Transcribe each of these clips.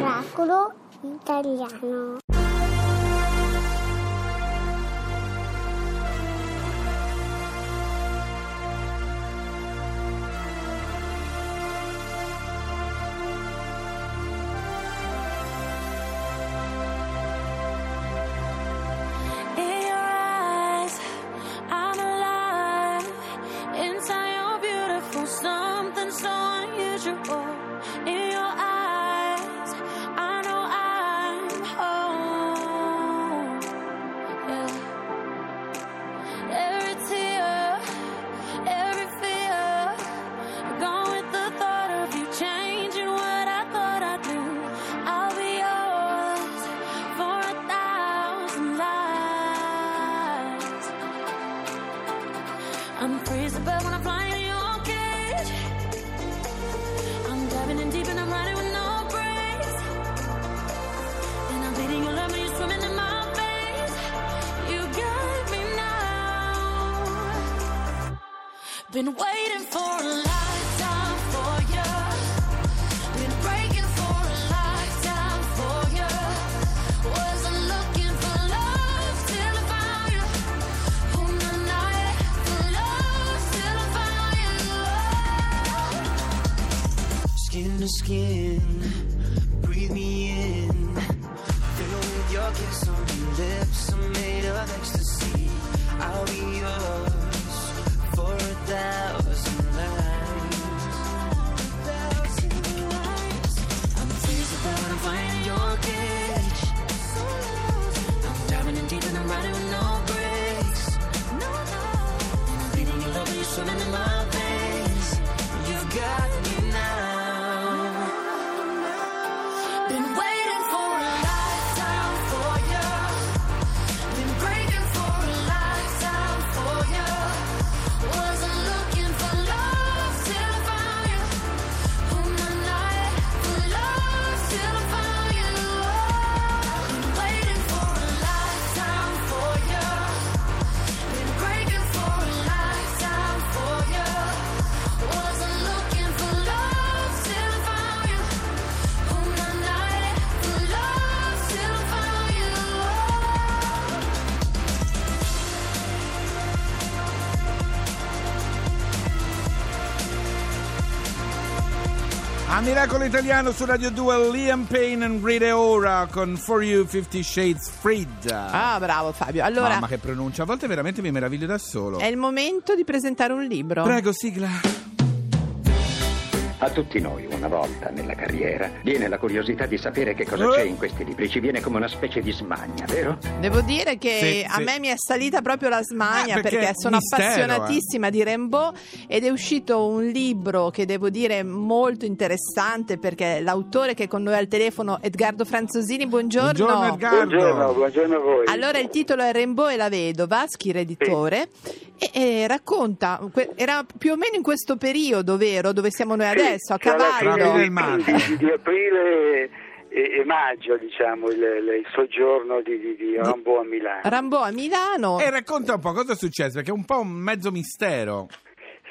Oracolo italiano. Freezing, when I'm flying in your cage, I'm diving in deep and I'm riding with no brakes. And I'm when you're swimming in my. You got me now. Been waiting for a lifetime you. Skin breathe me in. Fill with your kiss on your lips, I'm made of ecstasy. I'll be yours for a thousand lives. Thousand lives. I'm but when I'm flying in your cage. I'm diving in deep and I'm riding with no brakes. And I'm bleeding your love you're swimming in my veins. You got A Miracolo Italiano su Radio 2 Liam Payne and Rita Ora con For You 50 Shades Freed. Ah, bravo Fabio. Allora, Mamma che pronuncia, a volte veramente mi meraviglio da solo. è il momento di presentare un libro. Prego, sigla. A tutti noi, una volta nella carriera, viene la curiosità di sapere che cosa Eh? c'è in questi libri. Ci viene come una specie di smania, vero? Devo dire che Sì, a sì. me mi è salita proprio la smania Eh, perché perché, sono mistero, eh. appassionatissima di Rimbaud ed è uscito un libro che devo dire molto interessante perché l'autore che è con noi al telefono Edgardo Franzosini, buongiorno. Buongiorno Edgardo. Buongiorno, buongiorno a voi. Allora il titolo è Rimbaud e la vedova, Schira Editore, e, e racconta, que- era più o meno in questo periodo, vero, dove siamo noi adesso, a Sì, cavallo. e di, maggio. di- di aprile e, e maggio, diciamo, il, il soggiorno di, di, di Rambo a Milano. Rimbaud a Milano. E racconta un po' cosa è successo, perché è un po' un mezzo mistero.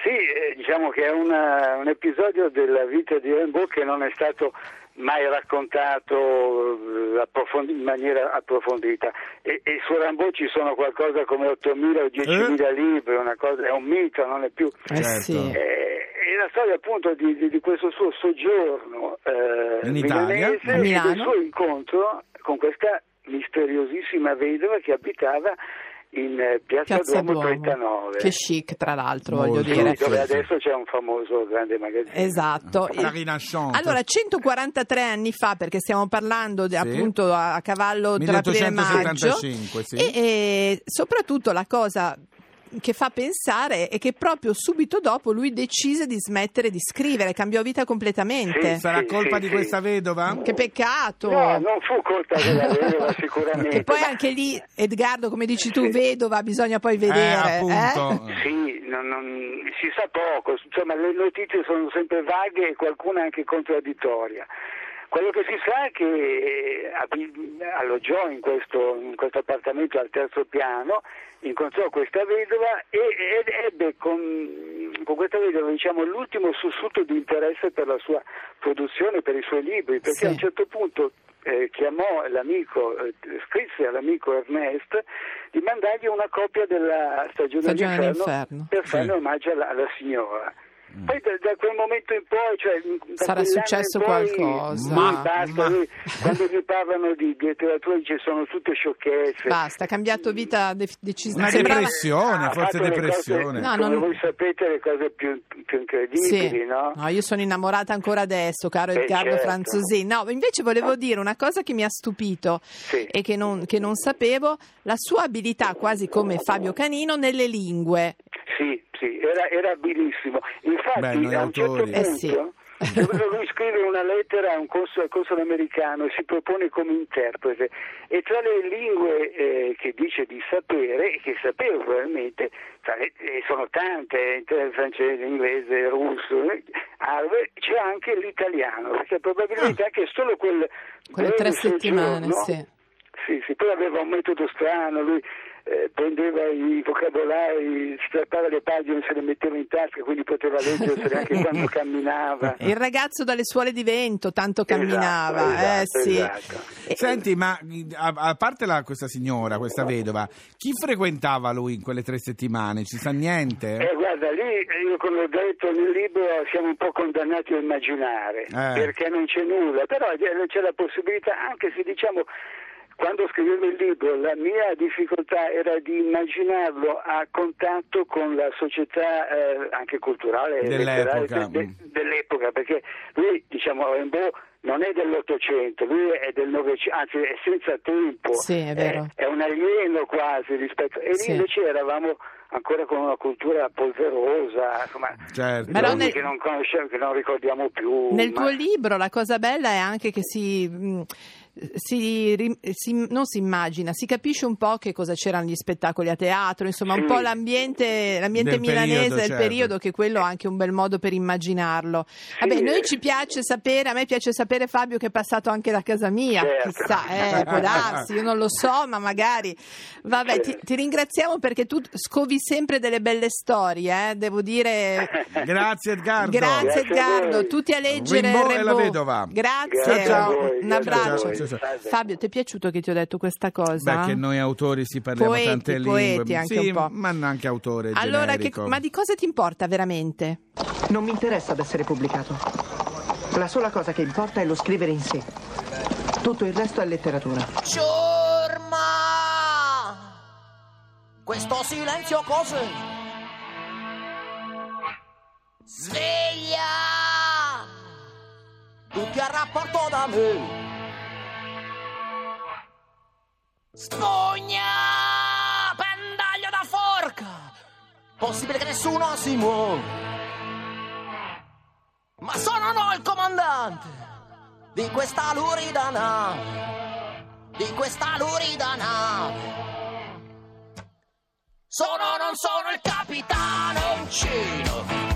Sì, eh, diciamo che è una- un episodio della vita di Rambo che non è stato mai raccontato eh, in maniera approfondita. E, e su Rambo ci sono qualcosa come 8.000 o 10.000 libri, una cosa, è un mito, non è più. Eh Certo. Eh, è la storia appunto di, di- di questo suo soggiorno eh, In Italia? e del suo incontro con questa misteriosissima vedova che abitava in eh, Piazza, Piazza Duomo, Duomo. 39. Che chic, tra l'altro, Molto. voglio dire. Sì, dove adesso c'è un famoso grande magazzino. Esatto. La Rinascente. Allora, 143 anni fa, perché stiamo parlando di- Sì. appunto a, a cavallo tra aprile e maggio, 1875, sì. e, e soprattutto la cosa che fa pensare è che proprio subito dopo lui decise di smettere di scrivere, cambiò vita completamente. Sì. Sarà colpa di sì. questa vedova? Che peccato! No, non fu colpa della vedova sicuramente. Che poi anche lì, Edgardo, come dici tu, Sì. vedova, bisogna poi vedere. Eh, appunto. Sì, non- non- si sa poco, insomma le notizie sono sempre vaghe e qualcuna anche contraddittoria. Quello che si sa è che eh, alloggiò in questo, in questo appartamento al terzo piano, incontrò questa vedova e ed ebbe con, con questa vedova diciamo, l'ultimo sussulto di interesse per la sua produzione, per i suoi libri, perché Sì. a un certo punto eh, chiamò l'amico, eh, scrisse all'amico Ernest di mandargli una copia della stagione, Stagione d'inferno, per Sì. fare omaggio alla, alla signora. Poi da, da quel momento in poi, cioè, Sarà successo poi, qualcosa. Ma- basta, ma- lui- quando gli parlano di letteratura dice sono tutte sciocchezze. Basta, ha cambiato vita de- decisamente. Una depressione, Ha forse depressione. Cose, No, come non- voi sapete le cose più, più incredibili, Sì. no? No, io sono innamorata ancora adesso, caro Eh, Edgardo certo. Franzosini. No, invece volevo dire una cosa che mi ha stupito Sì. e che non, che non sapevo, la sua abilità, quasi come Fabio Canino, nelle lingue. Sì, sì, era, era abilissimo. Infatti, Beh, noi a un certo autori. Eh, punto, sì. lui scrive una lettera a un console, al console americano e si propone come interprete e tra le lingue eh, che dice di sapere, e che sapeva probabilmente, le- eh, sono tante, eh, francese, inglese, russo, eh, arabe, c'è anche l'italiano, perché probabilmente anche solo quel Ah. Quelle tre settimane, soggiorno- sì. sì, sì, poi aveva un metodo strano, lui eh, prendeva i vocabolari, strappava le pagine, se le metteva in tasca, quindi poteva leggersele anche quando camminava. Il ragazzo dalle suole di vento tanto camminava, Esatto, eh esatto, sì. esatto. Senti, ma a, a parte la- questa signora, questa vedova, chi frequentava lui in quelle tre settimane? Ci sa niente? Eh, guarda, lì io come ho detto nel libro siamo un po' condannati a immaginare, Eh. perché non c'è nulla, però c'è la possibilità, anche se diciamo quando scrivevo il libro la mia difficoltà era di immaginarlo a contatto con la società eh, anche culturale e Dell'epoca, letteraria de- de- dell'epoca, perché lui diciamo Rimbaud non è dell'Ottocento, lui è del Novecento, anzi è senza tempo, Sì, è vero. è un alieno quasi rispetto, e lì Sì. invece eravamo ancora con una cultura polverosa, insomma, Certo. Però nel- che non conosciamo, che non ricordiamo più. Nel ma- tuo libro la cosa bella è anche che si, mh, si si- non si immagina, si capisce un po' che cosa c'erano gli spettacoli a teatro, insomma un Sì. po' l'ambiente, l'ambiente Del milanese periodo, del certo. periodo, che quello è anche un bel modo per immaginarlo. Vabbè, noi ci piace sapere, a me piace sapere Fabio che è passato anche da casa mia, Certo. chissà, eh, può darsi, io non lo so, ma magari. Vabbè, ti, ti ringraziamo perché tu scovi sempre delle belle storie, eh, devo dire... Grazie Edgardo. Grazie Edgardo, tutti a leggere Rimbaud e la vedova. Grazie, Grazie un abbraccio. Ciao, ciao. Fabio, ti è piaciuto che ti ho detto questa cosa? Beh, che noi autori si parliamo Poeti, tante lingue. poeti anche sì, un po'. ma anche autore allora, che- ma di cosa ti importa veramente? Non mi interessa ad essere pubblicato. La sola cosa che importa è lo scrivere in sé. Tutto il resto è letteratura. Ciurma! Questo silenzio cos'è? Sveglia! Tutti a rapporto da me! Spugna! Pendaglio da forca! Possibile che nessuno si muova! Ma sono no il comandante di questa lurida nave! di questa lurida nave. Sono non sono il capitano uncino.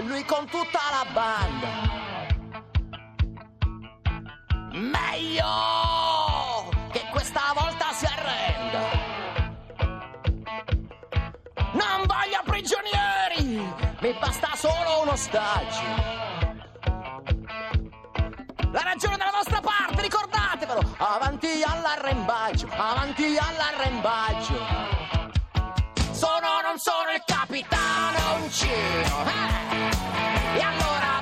E lui con tutta la banda. Meglio che questa volta si arrenda. Non voglio prigionieri, mi basta solo un ostaggio. La ragione della vostra parte, ricordatevelo! Avanti all'arrembaggio, avanti all'arrembaggio. Sono, non sono il capitano uncino, eh? E allora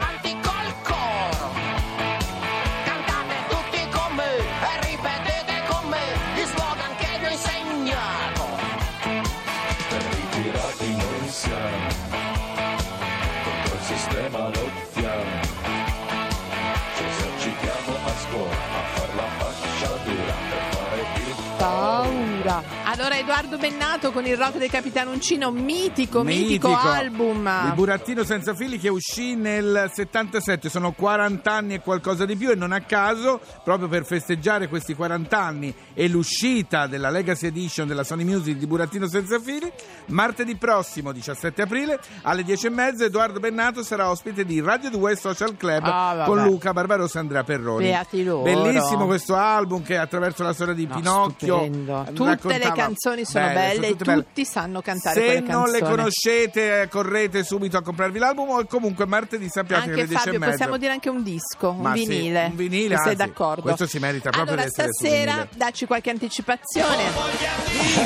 Edoardo Bennato con il rock del Capitano Uncino, mitico, mitico, album. Il burattino senza fili che uscì nel 77, sono 40 anni e qualcosa di più e non a caso, proprio per festeggiare questi 40 anni e l'uscita della Legacy Edition della Sony Music di Burattino senza fili, martedì prossimo 17 aprile alle 10.30 Edoardo Bennato sarà ospite di Radio 2 Social Club Ah, con Luca Barbarossa e Andrea Perroni. Beati loro. Bellissimo questo album che attraverso la storia di No, Pinocchio. Tutte le raccontava- canzoni sono Belle, belle, sono e tutte belle. tutti sanno cantare Se non le conoscete, eh, correte subito a comprarvi l'album o comunque martedì sappiate che Anche alle 10 Fabio, e mezza. possiamo dire anche un disco, un Ma sì, vinile. un vinile, se sei anzi, d'accordo. questo si merita proprio allora, di essere stasera dacci qualche anticipazione.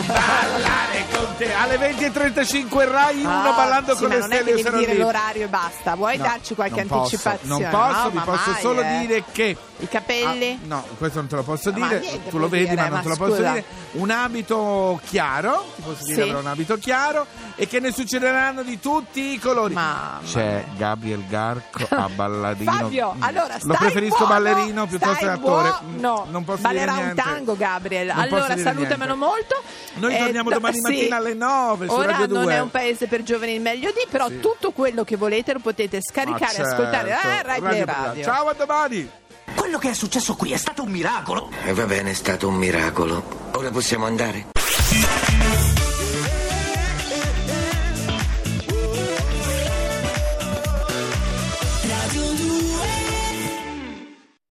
Ballare con te alle 20.35 Rai 1 Ah, ballando sì, con le non è stelle che devi dire l'orario e basta. Vuoi No, darci qualche non posso, anticipazione? non posso, No, vi ma posso solo eh. dire che I capelli? Ah, no, questo non te lo posso Ma dire, niente, tu lo vedi dire, ma non ma te lo posso scusa. dire. Un abito chiaro, ti posso dire Sì. avrà un abito chiaro e che ne succederanno di tutti i colori. Mamma C'è Gabriel Garco a balladino. Fabio, Mm. allora Lo preferisco buono, ballerino piuttosto che attore. Mm, Non posso Ballerà dire un tango, Gabriel. Non allora salutamelo niente. molto. Noi Eh, torniamo no, domani sì. mattina alle 9 su Ora Radio non 2. è un paese per giovani il meglio di, però Sì. tutto quello che volete lo potete scaricare e ascoltare certo. eh, Rai Play Radio. Ciao a domani. Quello che è successo qui è stato un miracolo. E va bene, è stato un miracolo. Ora possiamo andare?